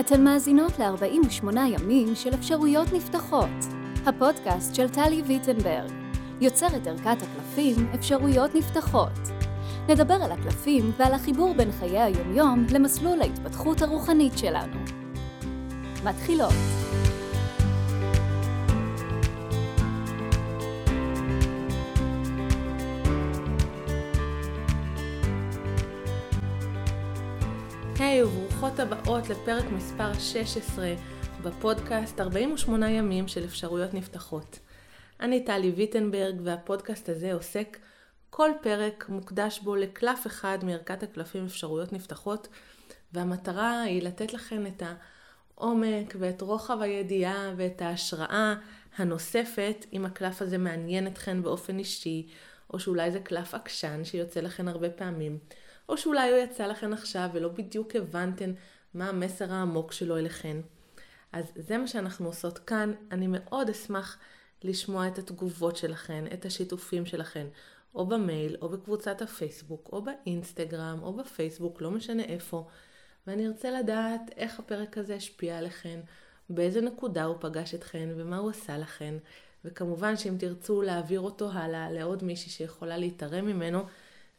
אתן מאזינות ל-48 ימים של אפשרויות נפתחות, הפודקאסט של טלי ויטנברג, יוצרת ערכת הקלפים אפשרויות נפתחות. נדבר על הקלפים ועל החיבור בין חיי היומיום למסלול ההתפתחות הרוחנית שלנו. מתחילות. היי וברוכות הבאות לפרק מספר 16 בפודקאסט 48 ימים של אפשרויות נפתחות. אני טלי ויטנברג והפודקאסט הזה עוסק כל פרק מוקדש בו לקלף אחד מערכת הקלפים אפשרויות נפתחות והמטרה היא לתת לכם את העומק ואת רוחב הידיעה ואת ההשראה הנוספת אם הקלף הזה מעניין אתכן באופן אישי או שאולי זה קלף עקשן שיוצא לכן הרבה פעמים. או שאולי הוא יצא לכן עכשיו ולא בדיוק הבנתן מה המסר העמוק שלו אליכן. אז זה מה שאנחנו עושות כאן. אני מאוד אשמח לשמוע את התגובות שלכן, את השיתופים שלכן, או במייל, או בקבוצת הפייסבוק, או באינסטגרם, או בפייסבוק, לא משנה איפה. ואני ארצה לדעת איך הפרק הזה השפיע עליכן, באיזה נקודה הוא פגש אתכן ומה הוא עשה לכן. וכמובן שאם תרצו להעביר אותו הלאה לעוד מישהי שיכולה להתערם ממנו,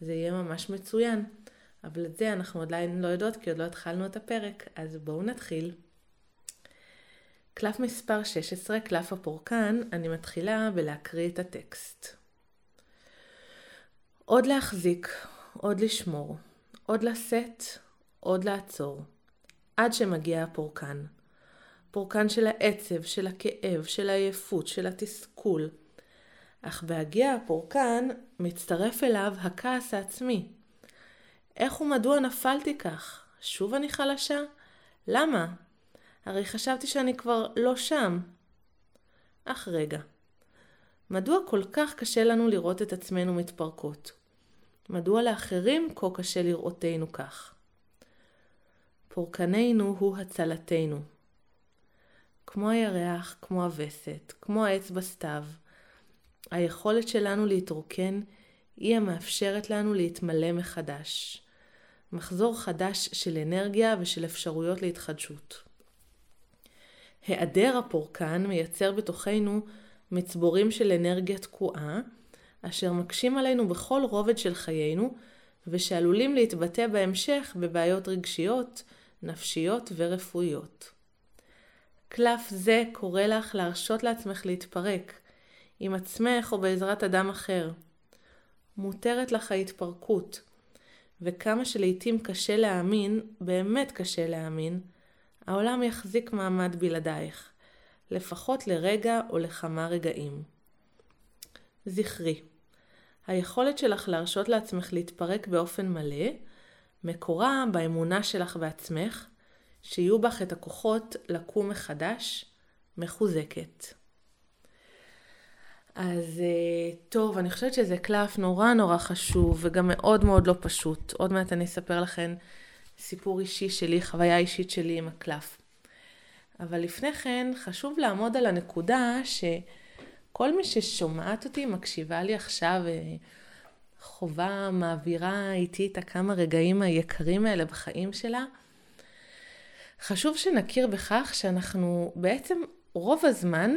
זה יהיה ממש מצוין. אבל את זה אנחנו עדיין לא יודעות כי עוד לא התחלנו את הפרק, אז בואו נתחיל. קלף מספר 16, קלף הפורקן, אני מתחילה בלהקריא את הטקסט. עוד להחזיק, עוד לשמור, עוד לשאת, עוד לעצור, עד שמגיע הפורקן. פורקן של העצב, של הכאב, של העייפות, של התסכול. אך בהגיע הפורקן, מצטרף אליו הכעס העצמי. איך ומדוע נפלתי כך? שוב אני חלשה? למה? הרי חשבתי שאני כבר לא שם. אך רגע, מדוע כל כך קשה לנו לראות את עצמנו מתפרקות? מדוע לאחרים כה קשה לראותנו כך? פורקננו הוא הצלתנו. כמו הירח, כמו הווסת, כמו העץ בסתיו, היכולת שלנו להתרוקן היא המאפשרת לנו להתמלא מחדש. מחזור חדש של אנרגיה ושל אפשרויות להתחדשות. היעדר הפורקן מייצר בתוכנו מצבורים של אנרגיה תקועה, אשר מקשים עלינו בכל רובד של חיינו, ושעלולים להתבטא בהמשך בבעיות רגשיות, נפשיות ורפואיות. קלף זה קורא לך להרשות לעצמך להתפרק, עם עצמך או בעזרת אדם אחר. מותרת לך ההתפרקות, וכמה שלעיתים קשה להאמין, באמת קשה להאמין, העולם יחזיק מעמד בלעדייך, לפחות לרגע או לכמה רגעים. זכרי, היכולת שלך להרשות לעצמך להתפרק באופן מלא, מקורה באמונה שלך בעצמך, שיהיו בך את הכוחות לקום מחדש, מחוזקת. אז אה, טוב, אני חושבת שזה קלף נורא נורא חשוב וגם מאוד מאוד לא פשוט. עוד מעט אני אספר לכם סיפור אישי שלי, חוויה אישית שלי עם הקלף. אבל לפני כן חשוב לעמוד על הנקודה שכל מי ששומעת אותי, מקשיבה לי עכשיו, אה, חובה, מעבירה איתי את הכמה רגעים היקרים האלה בחיים שלה, חשוב שנכיר בכך שאנחנו בעצם רוב הזמן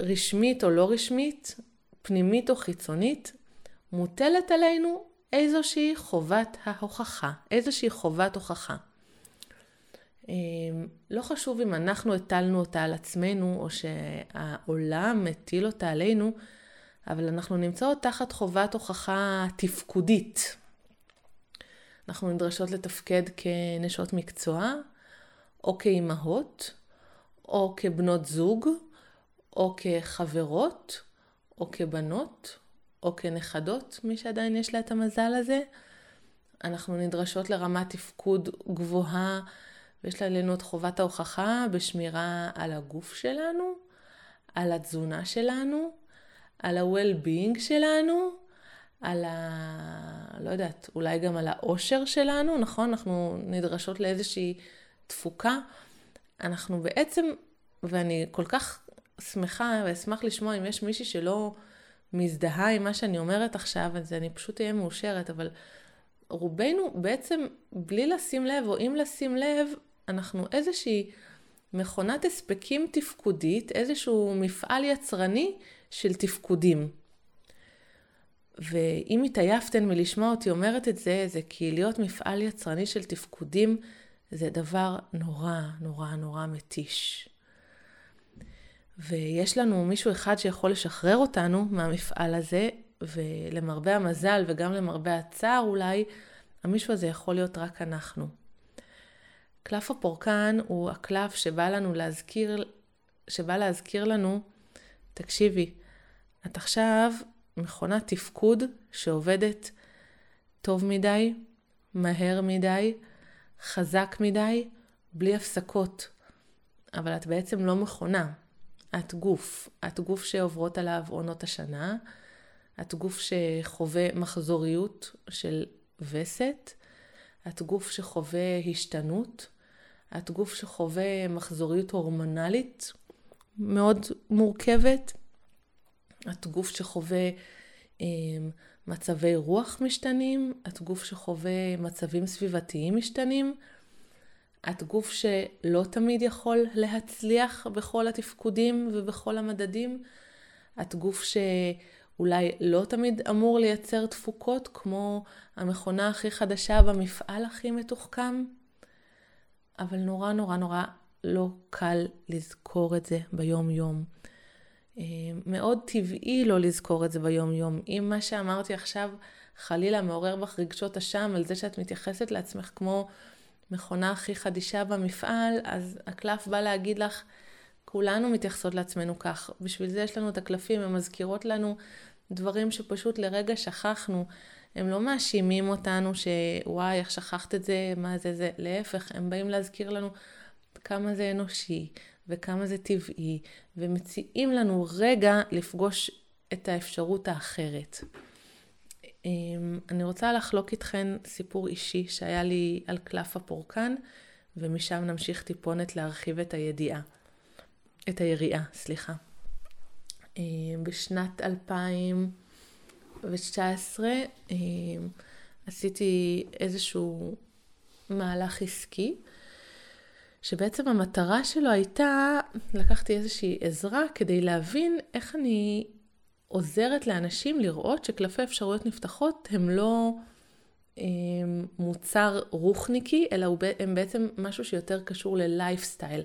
רשמית או לא רשמית, פנימית או חיצונית, מוטלת עלינו איזושהי חובת ההוכחה, איזושהי חובת הוכחה. אמ, לא חשוב אם אנחנו הטלנו אותה על עצמנו או שהעולם מטיל אותה עלינו, אבל אנחנו נמצאות תחת חובת הוכחה תפקודית. אנחנו נדרשות לתפקד כנשות מקצוע, או כאימהות, או כבנות זוג, או כחברות, או כבנות, או כנכדות, מי שעדיין יש לה את המזל הזה. אנחנו נדרשות לרמת תפקוד גבוהה, ויש עלינו את חובת ההוכחה בשמירה על הגוף שלנו, על התזונה שלנו, על ה-well-being שלנו, על ה... לא יודעת, אולי גם על האושר שלנו, נכון? אנחנו נדרשות לאיזושהי תפוקה. אנחנו בעצם, ואני כל כך שמחה ואשמח לשמוע אם יש מישהי שלא מזדהה עם מה שאני אומרת עכשיו, אז אני פשוט אהיה מאושרת, אבל רובנו בעצם בלי לשים לב, או אם לשים לב, אנחנו איזושהי מכונת הספקים תפקודית, איזשהו מפעל יצרני של תפקודים. ואם התעייפתן מלשמוע אותי אומרת את זה, זה כי להיות מפעל יצרני של תפקודים זה דבר נורא נורא נורא מתיש. ויש לנו מישהו אחד שיכול לשחרר אותנו מהמפעל הזה, ולמרבה המזל וגם למרבה הצער אולי, המישהו הזה יכול להיות רק אנחנו. קלף הפורקן הוא הקלף שבא לנו להזכיר, שבא להזכיר לנו, תקשיבי, את עכשיו מכונת תפקוד שעובדת טוב מדי, מהר מדי, חזק מדי, בלי הפסקות. אבל את בעצם לא מכונה, את גוף. את גוף שעוברות עליו עונות השנה, את גוף שחווה מחזוריות של וסת, את גוף שחווה השתנות, את גוף שחווה מחזוריות הורמונלית מאוד מורכבת, את גוף שחווה אה, מצבי רוח משתנים, את גוף שחווה מצבים סביבתיים משתנים, את גוף שלא תמיד יכול להצליח בכל התפקודים ובכל המדדים, את גוף שאולי לא תמיד אמור לייצר תפוקות כמו המכונה הכי חדשה במפעל הכי מתוחכם, אבל נורא נורא נורא לא קל לזכור את זה ביום יום. אה, מאוד טבעי לא לזכור את זה ביום יום. אם מה שאמרתי עכשיו חלילה מעורר בך רגשות אשם על זה שאת מתייחסת לעצמך כמו מכונה הכי חדישה במפעל, אז הקלף בא להגיד לך, כולנו מתייחסות לעצמנו כך. בשביל זה יש לנו את הקלפים, הן מזכירות לנו דברים שפשוט לרגע שכחנו. הם לא מאשימים אותנו שוואי, איך שכחת את זה, מה זה זה, להפך, הם באים להזכיר לנו כמה זה אנושי וכמה זה טבעי, ומציעים לנו רגע לפגוש את האפשרות האחרת. אמ, אני רוצה לחלוק איתכן סיפור אישי שהיה לי על קלף הפורקן, ומשם נמשיך טיפונת להרחיב את הידיעה. את היריעה, סליחה. אמ, בשנת 2019 אמ, עשיתי איזשהו מהלך עסקי, שבעצם המטרה שלו הייתה, לקחתי איזושהי עזרה כדי להבין איך אני עוזרת לאנשים לראות שקלפי אפשרויות נפתחות הם לא הם, אמ, מוצר רוחניקי, אלא הם בעצם משהו שיותר קשור ללייפסטייל.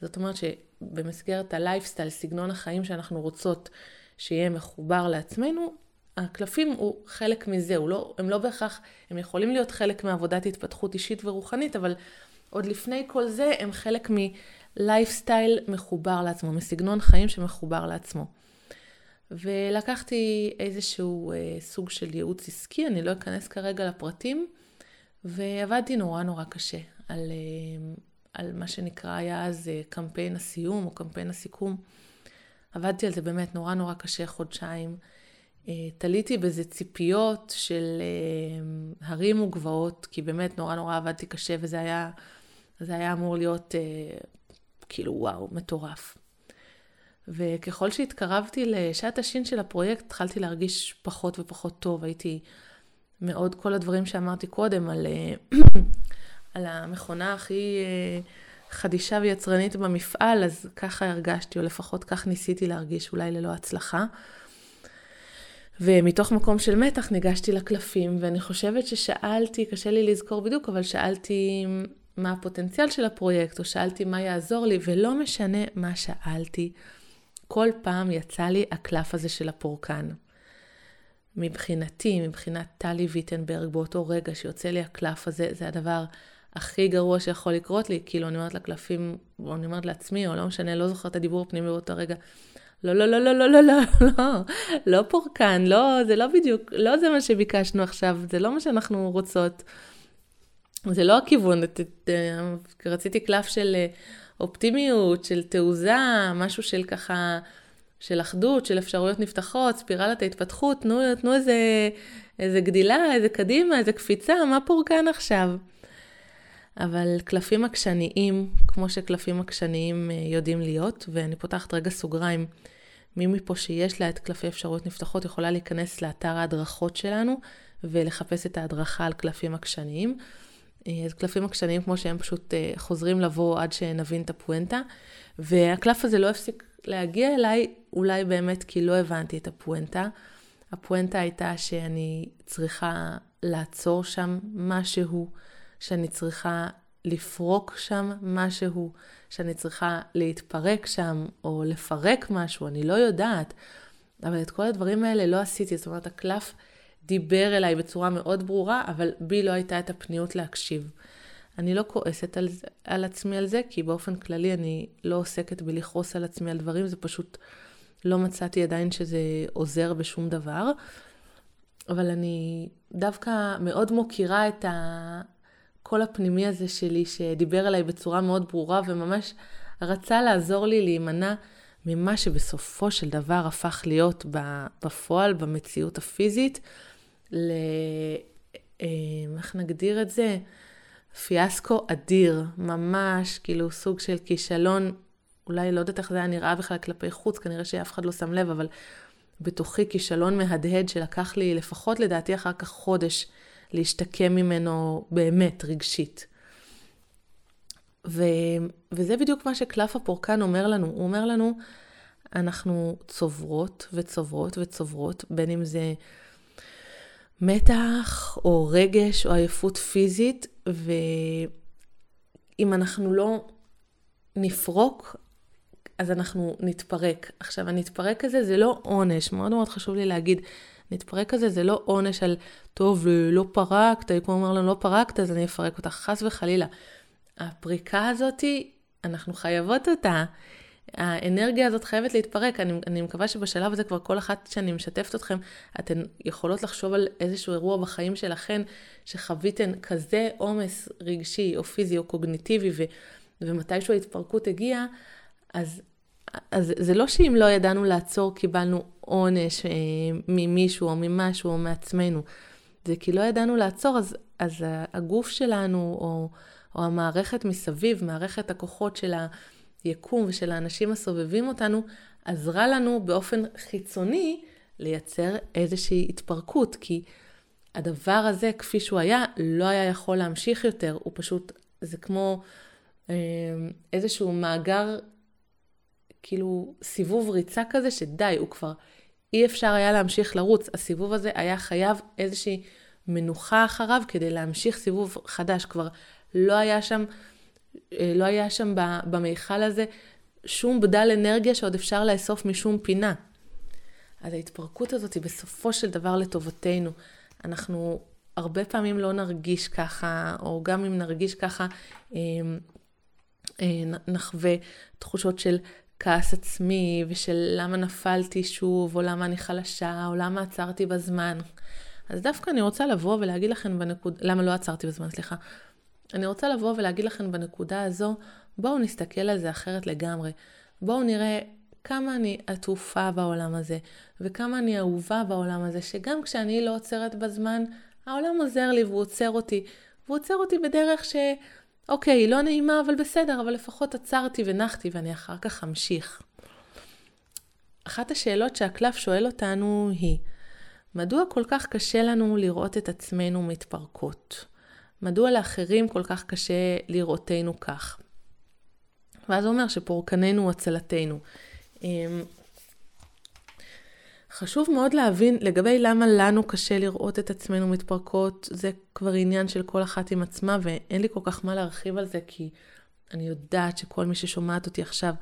זאת אומרת שבמסגרת הלייפסטייל, סגנון החיים שאנחנו רוצות שיהיה מחובר לעצמנו, הקלפים הוא חלק מזה, הוא לא, הם לא בהכרח, הם יכולים להיות חלק מעבודת התפתחות אישית ורוחנית, אבל עוד לפני כל זה הם חלק מלייפסטייל מחובר לעצמו, מסגנון חיים שמחובר לעצמו. ולקחתי איזשהו אה, סוג של ייעוץ עסקי, אני לא אכנס כרגע לפרטים, ועבדתי נורא נורא קשה על, אה, על מה שנקרא היה אז אה, קמפיין הסיום או קמפיין הסיכום. עבדתי על זה באמת נורא נורא קשה, חודשיים. אה, תליתי בזה ציפיות של אה, הרים וגבעות, כי באמת נורא נורא עבדתי קשה וזה היה, היה אמור להיות אה, כאילו וואו, מטורף. וככל שהתקרבתי לשעת השין של הפרויקט, התחלתי להרגיש פחות ופחות טוב. הייתי מאוד, כל הדברים שאמרתי קודם על, אה, על המכונה הכי אה, חדישה ויצרנית במפעל, אז ככה הרגשתי, או לפחות כך ניסיתי להרגיש, אולי ללא הצלחה. ומתוך מקום של מתח ניגשתי לקלפים, ואני חושבת ששאלתי, קשה לי לזכור בדיוק, אבל שאלתי מה הפוטנציאל של הפרויקט, או שאלתי מה יעזור לי, ולא משנה מה שאלתי. כל פעם יצא לי הקלף הזה של הפורקן. מבחינתי, מבחינת טלי ויטנברג, באותו רגע שיוצא לי הקלף הזה, זה הדבר הכי גרוע שיכול לקרות לי. כאילו, אני אומרת לקלפים, או אני אומרת לעצמי, או לא משנה, לא זוכרת את הדיבור הפנימי באותו רגע. לא, לא, לא, לא, לא, לא, לא, לא, לא פורקן, לא, זה לא בדיוק, לא זה מה שביקשנו עכשיו, זה לא מה שאנחנו רוצות. זה לא הכיוון, רציתי קלף של אופטימיות, של תעוזה, משהו של ככה, של אחדות, של אפשרויות נפתחות, ספירלת ההתפתחות, תנו, תנו איזה, איזה גדילה, איזה קדימה, איזה קפיצה, מה פורקן עכשיו? אבל קלפים עקשניים, כמו שקלפים עקשניים אה, יודעים להיות, ואני פותחת רגע סוגריים, מי מפה שיש לה את קלפי אפשרויות נפתחות יכולה להיכנס לאתר ההדרכות שלנו ולחפש את ההדרכה על קלפים עקשניים. אז קלפים עקשניים כמו שהם פשוט חוזרים לבוא עד שנבין את הפואנטה. והקלף הזה לא הפסיק להגיע אליי, אולי באמת כי לא הבנתי את הפואנטה. הפואנטה הייתה שאני צריכה לעצור שם משהו, שאני צריכה לפרוק שם משהו, שאני צריכה להתפרק שם, או לפרק משהו, אני לא יודעת. אבל את כל הדברים האלה לא עשיתי. זאת אומרת, הקלף דיבר אליי בצורה מאוד ברורה, אבל בי לא הייתה את הפניות להקשיב. אני לא כועסת על, על עצמי על זה, כי באופן כללי אני לא עוסקת בלכעוס על עצמי על דברים, זה פשוט לא מצאתי עדיין שזה עוזר בשום דבר. אבל אני דווקא מאוד מוקירה את הקול הפנימי הזה שלי, שדיבר אליי בצורה מאוד ברורה, וממש רצה לעזור לי להימנע ממה שבסופו של דבר הפך להיות בפועל, במציאות הפיזית, ל... אה, איך נגדיר את זה? פיאסקו אדיר, ממש כאילו סוג של כישלון, אולי לא יודעת איך זה היה נראה בכלל כלפי חוץ, כנראה שאף אחד לא שם לב, אבל בתוכי כישלון מהדהד שלקח לי לפחות לדעתי אחר כך חודש להשתקם ממנו באמת רגשית. ו... וזה בדיוק מה שקלף הפורקן אומר לנו. הוא אומר לנו, אנחנו צוברות וצוברות וצוברות, בין אם זה מתח או רגש או עייפות פיזית, ואם אנחנו לא נפרוק, אז אנחנו נתפרק. עכשיו, הנתפרק הזה זה לא עונש, מאוד מאוד חשוב לי להגיד, נתפרק הזה זה לא עונש על, טוב, לא פרקת, יקום אומר לנו, לא פרקת, אז אני אפרק אותך, חס וחלילה. הפריקה הזאתי, אנחנו חייבות אותה. האנרגיה הזאת חייבת להתפרק. אני, אני מקווה שבשלב הזה כבר כל אחת שאני משתפת אתכם, אתן יכולות לחשוב על איזשהו אירוע בחיים שלכן, שחוויתן כזה עומס רגשי או פיזי או קוגניטיבי, ו, ומתישהו ההתפרקות הגיעה, אז, אז זה לא שאם לא ידענו לעצור, קיבלנו עונש אה, ממישהו או ממשהו או מעצמנו. זה כי לא ידענו לעצור, אז, אז הגוף שלנו, או, או המערכת מסביב, מערכת הכוחות של היקום ושל האנשים הסובבים אותנו, עזרה לנו באופן חיצוני לייצר איזושהי התפרקות, כי הדבר הזה, כפי שהוא היה, לא היה יכול להמשיך יותר, הוא פשוט, זה כמו אה, איזשהו מאגר כאילו סיבוב ריצה כזה, שדי, הוא כבר אי אפשר היה להמשיך לרוץ. הסיבוב הזה היה חייב איזושהי מנוחה אחריו כדי להמשיך סיבוב חדש. כבר לא היה שם, לא היה שם במיכל הזה שום בדל אנרגיה שעוד אפשר לאסוף משום פינה. אז ההתפרקות הזאת היא בסופו של דבר לטובתנו. אנחנו הרבה פעמים לא נרגיש ככה, או גם אם נרגיש ככה, אה, אה, נחווה תחושות של כעס עצמי, ושל למה נפלתי שוב, או למה אני חלשה, או למה עצרתי בזמן. אז דווקא אני רוצה לבוא ולהגיד לכם בנקודה, למה לא עצרתי בזמן, סליחה. אני רוצה לבוא ולהגיד לכם בנקודה הזו, בואו נסתכל על זה אחרת לגמרי. בואו נראה כמה אני עטופה בעולם הזה, וכמה אני אהובה בעולם הזה, שגם כשאני לא עוצרת בזמן, העולם עוזר לי והוא עוצר אותי. והוא עוצר אותי בדרך ש... אוקיי, היא לא נעימה, אבל בסדר, אבל לפחות עצרתי ונחתי ואני אחר כך אמשיך. אחת השאלות שהקלף שואל אותנו היא, מדוע כל כך קשה לנו לראות את עצמנו מתפרקות? מדוע לאחרים כל כך קשה לראותנו כך? ואז הוא אומר שפורקננו הוא הצלתנו. אמ, חשוב מאוד להבין לגבי למה לנו קשה לראות את עצמנו מתפרקות, זה כבר עניין של כל אחת עם עצמה, ואין לי כל כך מה להרחיב על זה, כי אני יודעת שכל מי ששומעת אותי עכשיו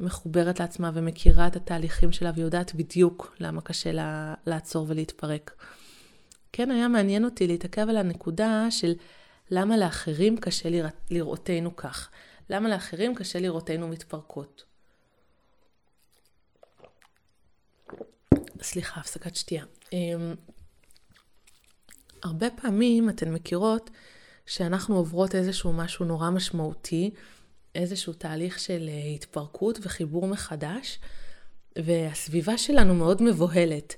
מחוברת לעצמה ומכירה את התהליכים שלה, ויודעת בדיוק למה קשה לה לעצור ולהתפרק. כן היה מעניין אותי להתעכב על הנקודה של למה לאחרים קשה לראותנו כך. למה לאחרים קשה לראותנו מתפרקות. סליחה, הפסקת שתייה. אמ, הרבה פעמים אתן מכירות שאנחנו עוברות איזשהו משהו נורא משמעותי, איזשהו תהליך של אה, התפרקות וחיבור מחדש, והסביבה שלנו מאוד מבוהלת.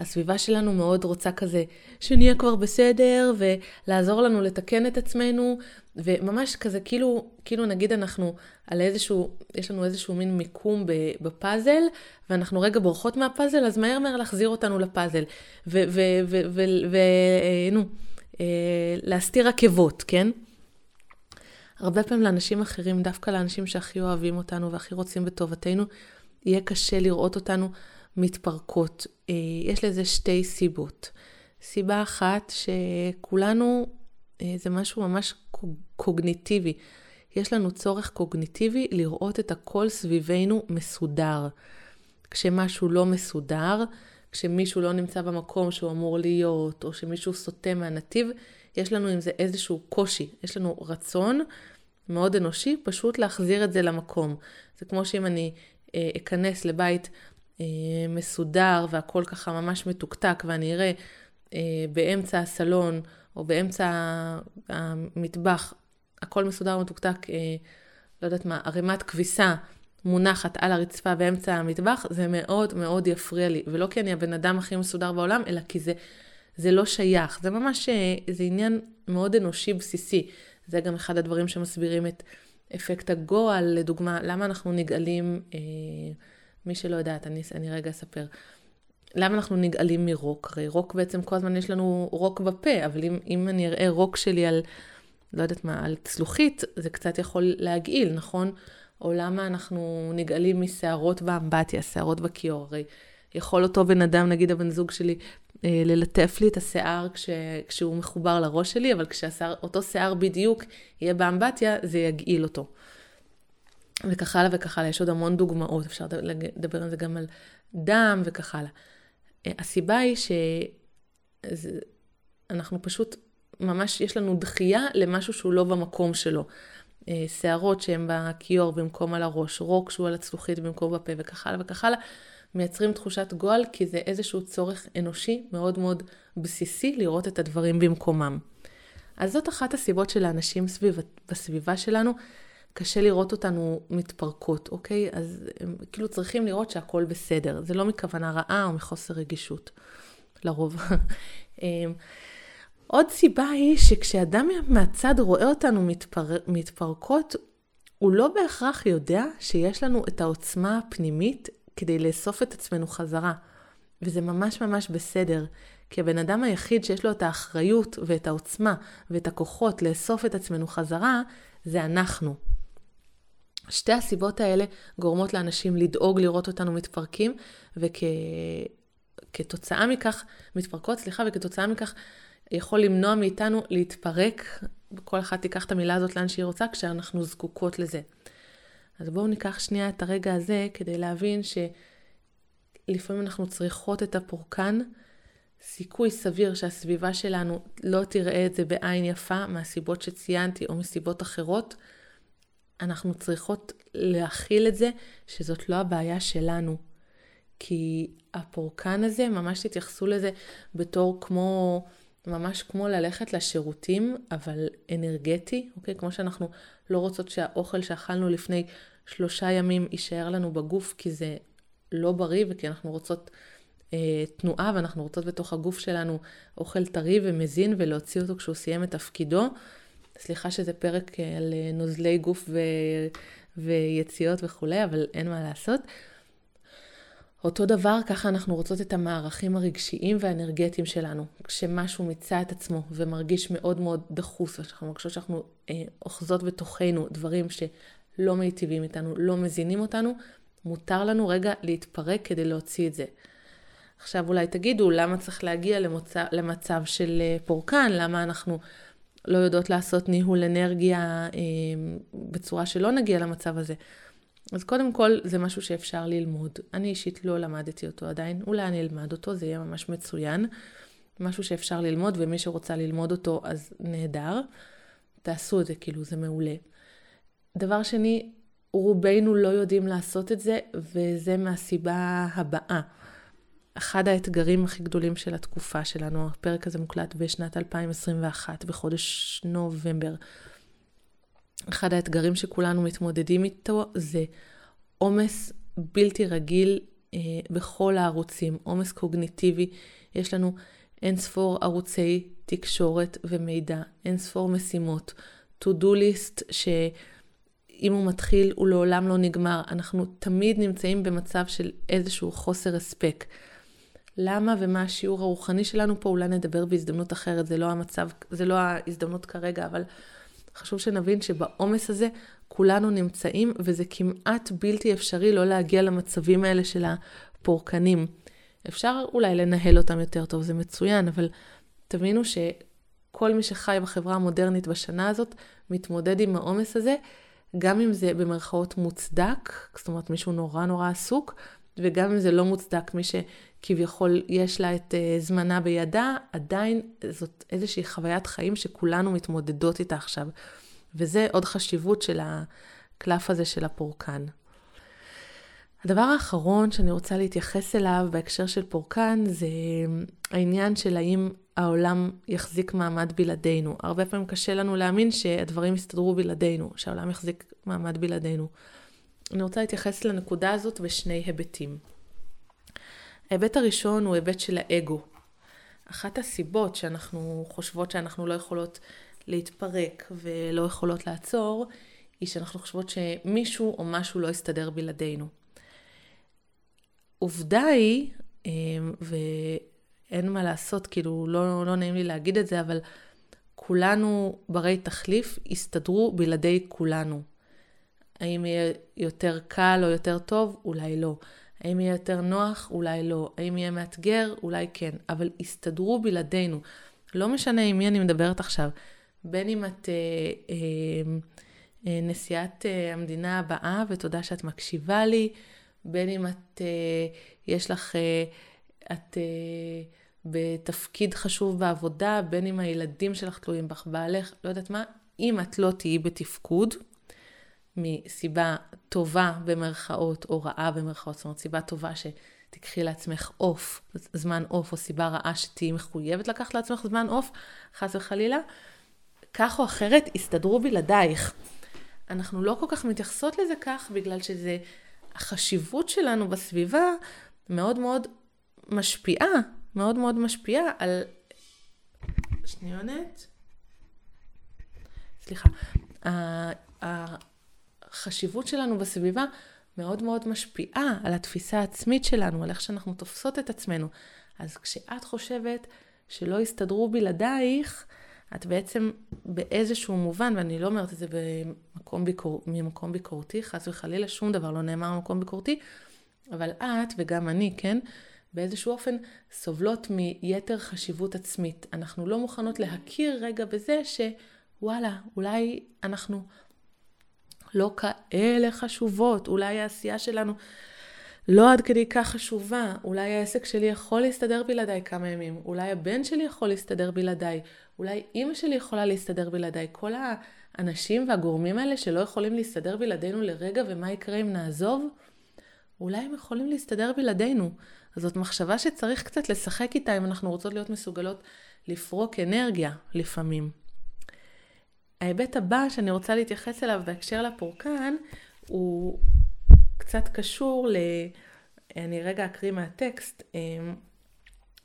הסביבה שלנו מאוד רוצה כזה שנהיה כבר בסדר, ולעזור לנו לתקן את עצמנו, וממש כזה כאילו, כאילו נגיד אנחנו על איזשהו, יש לנו איזשהו מין מיקום בפאזל, ואנחנו רגע בורחות מהפאזל, אז מהר מהר להחזיר אותנו לפאזל. ונו, אה, להסתיר עקבות, כן? הרבה פעמים לאנשים אחרים, דווקא לאנשים שהכי אוהבים אותנו והכי רוצים בטובתנו, יהיה קשה לראות אותנו מתפרקות. אה, יש לזה שתי סיבות. סיבה אחת שכולנו, אה, זה משהו ממש קוגניטיבי. יש לנו צורך קוגניטיבי לראות את הכל סביבנו מסודר. כשמשהו לא מסודר, כשמישהו לא נמצא במקום שהוא אמור להיות, או שמישהו סוטה מהנתיב, יש לנו עם זה איזשהו קושי. יש לנו רצון מאוד אנושי פשוט להחזיר את זה למקום. זה כמו שאם אני אה, אכנס לבית מסודר והכל ככה ממש מתוקתק, ואני אראה אה, באמצע הסלון או באמצע המטבח, הכל מסודר ומתוקתק, אה, לא יודעת מה, ערימת כביסה מונחת על הרצפה באמצע המטבח, זה מאוד מאוד יפריע לי. ולא כי אני הבן אדם הכי מסודר בעולם, אלא כי זה, זה לא שייך. זה ממש, אה, זה עניין מאוד אנושי בסיסי. זה גם אחד הדברים שמסבירים את אפקט הגועל, לדוגמה, למה אנחנו נגאלים, אה, מי שלא יודעת, אני, אני רגע אספר. למה אנחנו נגאלים מרוק? הרי רוק בעצם כל הזמן יש לנו רוק בפה, אבל אם, אם אני אראה רוק שלי על, לא יודעת מה, על צלוחית, זה קצת יכול להגעיל, נכון? או למה אנחנו נגאלים משערות באמבטיה, שערות בכיור. הרי יכול אותו בן אדם, נגיד הבן זוג שלי, אה, ללטף לי את השיער כש, כשהוא מחובר לראש שלי, אבל כשאותו שיער בדיוק יהיה באמבטיה, זה יגעיל אותו. וכך הלאה וכך הלאה, יש עוד המון דוגמאות, אפשר לדבר על זה גם על דם וכך הלאה. אה, הסיבה היא שאנחנו פשוט, ממש יש לנו דחייה למשהו שהוא לא במקום שלו. אה, שערות שהן בכיור במקום על הראש, רוק שהוא על הצלוחית במקום בפה וכך הלאה וכך הלאה, מייצרים תחושת גועל כי זה איזשהו צורך אנושי מאוד מאוד בסיסי לראות את הדברים במקומם. אז זאת אחת הסיבות שלאנשים סביב, בסביבה שלנו קשה לראות אותנו מתפרקות, אוקיי? אז הם כאילו צריכים לראות שהכל בסדר. זה לא מכוונה רעה או מחוסר רגישות, לרוב. אמ, עוד סיבה היא שכשאדם מהצד רואה אותנו מתפר... מתפרקות, הוא לא בהכרח יודע שיש לנו את העוצמה הפנימית כדי לאסוף את עצמנו חזרה. וזה ממש ממש בסדר, כי הבן אדם היחיד שיש לו את האחריות ואת העוצמה ואת הכוחות לאסוף את עצמנו חזרה, זה אנחנו. שתי הסיבות האלה גורמות לאנשים לדאוג לראות אותנו מתפרקים, וכתוצאה וכ... מכך, מתפרקות, סליחה, וכתוצאה מכך יכול למנוע מאיתנו להתפרק, כל אחת תיקח את המילה הזאת לאן שהיא רוצה, כשאנחנו זקוקות לזה. אז בואו ניקח שנייה את הרגע הזה כדי להבין שלפעמים אנחנו צריכות את הפורקן. סיכוי סביר שהסביבה שלנו לא תראה את זה בעין יפה מהסיבות שציינתי או מסיבות אחרות. אנחנו צריכות להכיל את זה שזאת לא הבעיה שלנו. כי הפורקן הזה, ממש תתייחסו לזה בתור כמו ממש כמו ללכת לשירותים, אבל אנרגטי, אוקיי? כמו שאנחנו לא רוצות שהאוכל שאכלנו לפני שלושה ימים יישאר לנו בגוף, כי זה לא בריא וכי אנחנו רוצות אה, תנועה ואנחנו רוצות בתוך הגוף שלנו אוכל טרי ומזין ולהוציא אותו כשהוא סיים את תפקידו. סליחה שזה פרק אה, על אה, נוזלי גוף ו... ויציאות וכולי, אבל אין מה לעשות. אותו דבר, ככה אנחנו רוצות את המערכים הרגשיים והאנרגטיים שלנו. כשמשהו מיצה את עצמו ומרגיש מאוד מאוד דחוס, אנחנו מרגישות שאנחנו אה, אוחזות בתוכנו דברים שלא מיטיבים איתנו, לא מזינים אותנו, מותר לנו רגע להתפרק כדי להוציא את זה. עכשיו אולי תגידו, למה צריך להגיע למצב, למצב של אה, פורקן? למה אנחנו לא יודעות לעשות ניהול אנרגיה אה, בצורה שלא נגיע למצב הזה? אז קודם כל, זה משהו שאפשר ללמוד. אני אישית לא למדתי אותו עדיין, אולי אני אלמד אותו, זה יהיה ממש מצוין. משהו שאפשר ללמוד, ומי שרוצה ללמוד אותו, אז נהדר. תעשו את זה, כאילו, זה מעולה. דבר שני, רובנו לא יודעים לעשות את זה, וזה מהסיבה הבאה. אחד האתגרים הכי גדולים של התקופה שלנו, הפרק הזה מוקלט בשנת 2021, בחודש נובמבר. אחד האתגרים שכולנו מתמודדים איתו זה עומס בלתי רגיל אה, בכל הערוצים, עומס קוגניטיבי. יש לנו אין ספור ערוצי תקשורת ומידע, אין ספור משימות, to-do list שאם הוא מתחיל הוא לעולם לא נגמר. אנחנו תמיד נמצאים במצב של איזשהו חוסר הספק. למה ומה השיעור הרוחני שלנו פה, אולי נדבר בהזדמנות אחרת, זה לא המצב, זה לא ההזדמנות כרגע, אבל חשוב שנבין שבעומס הזה כולנו נמצאים, וזה כמעט בלתי אפשרי לא להגיע למצבים האלה של הפורקנים. אפשר אולי לנהל אותם יותר טוב, זה מצוין, אבל תבינו שכל מי שחי בחברה המודרנית בשנה הזאת, מתמודד עם העומס הזה, גם אם זה במרכאות מוצדק, זאת אומרת מישהו נורא נורא עסוק, וגם אם זה לא מוצדק, מי שכביכול יש לה את uh, זמנה בידה, עדיין זאת איזושהי חוויית חיים שכולנו מתמודדות איתה עכשיו. וזה עוד חשיבות של הקלף הזה של הפורקן. הדבר האחרון שאני רוצה להתייחס אליו בהקשר של פורקן זה העניין של האם העולם יחזיק מעמד בלעדינו. הרבה פעמים קשה לנו להאמין שהדברים יסתדרו בלעדינו, שהעולם יחזיק מעמד בלעדינו. אני רוצה להתייחס לנקודה הזאת בשני היבטים. ההיבט הראשון הוא היבט של האגו. אחת הסיבות שאנחנו חושבות שאנחנו לא יכולות להתפרק ולא יכולות לעצור, היא שאנחנו חושבות שמישהו או משהו לא יסתדר בלעדינו. עובדה היא, אמ, ואין מה לעשות, כאילו לא, לא נעים לי להגיד את זה, אבל כולנו ברי תחליף הסתדרו בלעדי כולנו. האם יהיה יותר קל או יותר טוב? אולי לא. האם יהיה יותר נוח? אולי לא. האם יהיה מאתגר? אולי כן. אבל הסתדרו בלעדינו. לא משנה עם מי אני מדברת עכשיו. בין אם את אה, אה, אה, נשיאת אה, המדינה הבאה, ותודה שאת מקשיבה לי, בין אם את, אה, יש לך, אה, את אה, בתפקיד חשוב בעבודה, בין אם הילדים שלך תלויים בך, בעלך, לא יודעת מה, אם את לא תהיי בתפקוד, מסיבה טובה במרכאות, או רעה במרכאות, זאת אומרת סיבה טובה שתקחי לעצמך off, זמן off, או סיבה רעה שתהיי מחויבת לקחת לעצמך זמן off, חס וחלילה, כך או אחרת יסתדרו בלעדייך. אנחנו לא כל כך מתייחסות לזה כך, בגלל שזה, החשיבות שלנו בסביבה מאוד מאוד משפיעה, מאוד מאוד משפיעה על... שניונת. סליחה. החשיבות שלנו בסביבה מאוד מאוד משפיעה על התפיסה העצמית שלנו, על איך שאנחנו תופסות את עצמנו. אז כשאת חושבת שלא יסתדרו בלעדייך, את בעצם באיזשהו מובן, ואני לא אומרת את זה במקום ביקור, ממקום ביקורתי, חס וחלילה, שום דבר לא נאמר במקום ביקורתי, אבל את וגם אני, כן, באיזשהו אופן סובלות מיתר חשיבות עצמית. אנחנו לא מוכנות להכיר רגע בזה שוואלה, אולי אנחנו לא כאלה חשובות, אולי העשייה שלנו לא עד כדי כך חשובה, אולי העסק שלי יכול להסתדר בלעדיי כמה ימים, אולי הבן שלי יכול להסתדר בלעדיי, אולי אימא שלי יכולה להסתדר בלעדיי. כל האנשים והגורמים האלה שלא יכולים להסתדר בלעדינו לרגע, ומה יקרה אם נעזוב? אולי הם יכולים להסתדר בלעדינו. אז זאת מחשבה שצריך קצת לשחק איתה אם אנחנו רוצות להיות מסוגלות לפרוק אנרגיה לפעמים. ההיבט הבא שאני רוצה להתייחס אליו בהקשר לפורקן, הוא קצת קשור ל... אני רגע אקריא מהטקסט. אמ,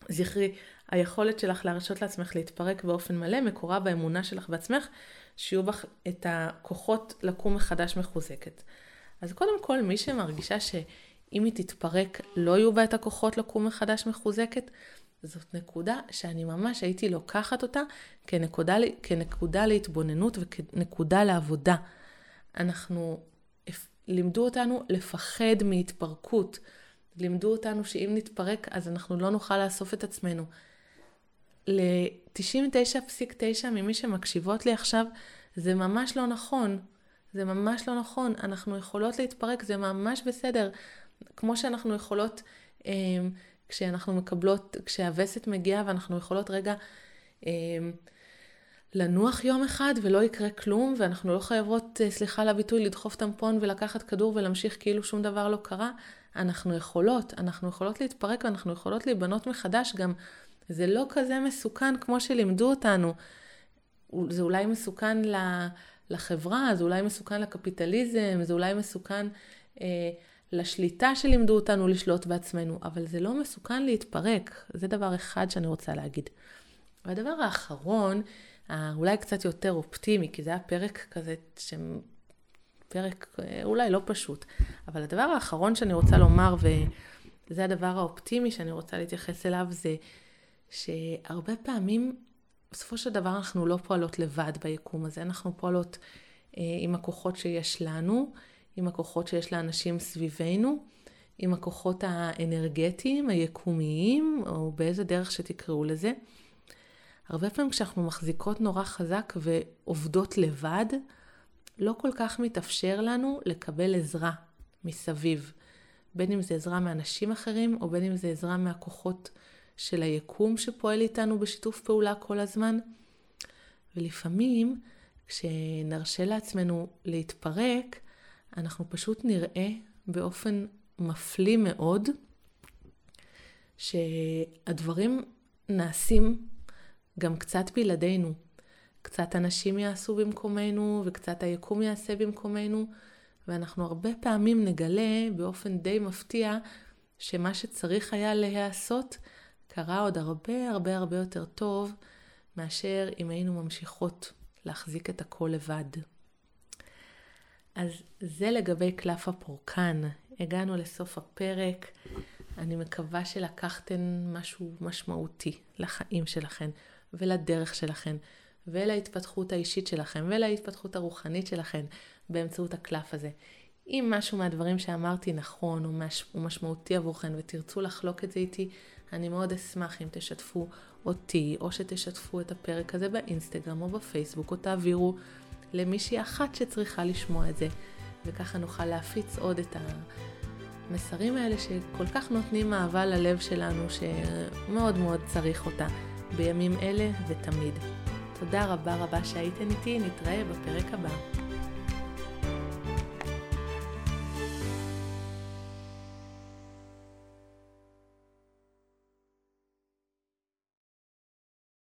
זכרי, היכולת שלך להרשות לעצמך להתפרק באופן מלא מקורה באמונה שלך בעצמך, שיהיו בך את הכוחות לקום מחדש מחוזקת. אז קודם כל, מי שמרגישה שאם היא תתפרק לא יהיו בה את הכוחות לקום מחדש מחוזקת, זאת נקודה שאני ממש הייתי לוקחת אותה כנקודה, כנקודה להתבוננות וכנקודה לעבודה. אנחנו, לימדו אותנו לפחד מהתפרקות. לימדו אותנו שאם נתפרק אז אנחנו לא נוכל לאסוף את עצמנו. ל-99.9 ממי שמקשיבות לי עכשיו, זה ממש לא נכון. זה ממש לא נכון. אנחנו יכולות להתפרק, זה ממש בסדר. כמו שאנחנו יכולות, אה, כשאנחנו מקבלות, כשהווסת מגיעה ואנחנו יכולות רגע אה, לנוח יום אחד ולא יקרה כלום, ואנחנו לא חייבות, אה, סליחה על הביטוי, לדחוף טמפון ולקחת כדור ולהמשיך כאילו שום דבר לא קרה. אנחנו יכולות, אנחנו יכולות להתפרק ואנחנו יכולות להיבנות מחדש גם. זה לא כזה מסוכן כמו שלימדו אותנו. זה אולי מסוכן לחברה, זה אולי מסוכן לקפיטליזם, זה אולי מסוכן אה, לשליטה שלימדו אותנו לשלוט בעצמנו, אבל זה לא מסוכן להתפרק. זה דבר אחד שאני רוצה להגיד. והדבר האחרון, אולי קצת יותר אופטימי, כי זה היה פרק כזה, פרק אה, אולי לא פשוט, אבל הדבר האחרון שאני רוצה לומר, וזה הדבר האופטימי שאני רוצה להתייחס אליו, זה שהרבה פעמים, בסופו של דבר אנחנו לא פועלות לבד ביקום הזה, אנחנו פועלות אה, עם הכוחות שיש לנו, עם הכוחות שיש לאנשים סביבנו, עם הכוחות האנרגטיים, היקומיים, או באיזה דרך שתקראו לזה. הרבה פעמים כשאנחנו מחזיקות נורא חזק ועובדות לבד, לא כל כך מתאפשר לנו לקבל עזרה מסביב. בין אם זה עזרה מאנשים אחרים, או בין אם זה עזרה מהכוחות של היקום שפועל איתנו בשיתוף פעולה כל הזמן. ולפעמים, כשנרשה לעצמנו להתפרק, אנחנו פשוט נראה באופן מפליא מאוד שהדברים נעשים גם קצת בלעדינו. קצת אנשים יעשו במקומנו וקצת היקום יעשה במקומנו, ואנחנו הרבה פעמים נגלה באופן די מפתיע שמה שצריך היה להיעשות קרה עוד הרבה הרבה הרבה יותר טוב מאשר אם היינו ממשיכות להחזיק את הכל לבד. אז זה לגבי קלף הפורקן. הגענו לסוף הפרק. אני מקווה שלקחתן משהו משמעותי לחיים שלכן ולדרך שלכן ולהתפתחות האישית שלכם ולהתפתחות הרוחנית שלכן באמצעות הקלף הזה. אם משהו מהדברים שאמרתי נכון. הוא משמעותי עבורכן ותרצו לחלוק את זה איתי, אני מאוד אשמח אם תשתפו אותי או שתשתפו את הפרק הזה באינסטגרם או בפייסבוק או תעבירו למישהי אחת שצריכה לשמוע את זה. וככה נוכל להפיץ עוד את המסרים האלה שכל כך נותנים אהבה ללב שלנו, שמאוד מאוד צריך אותה בימים אלה ותמיד. תודה רבה רבה שהייתן איתי, נתראה בפרק הבא.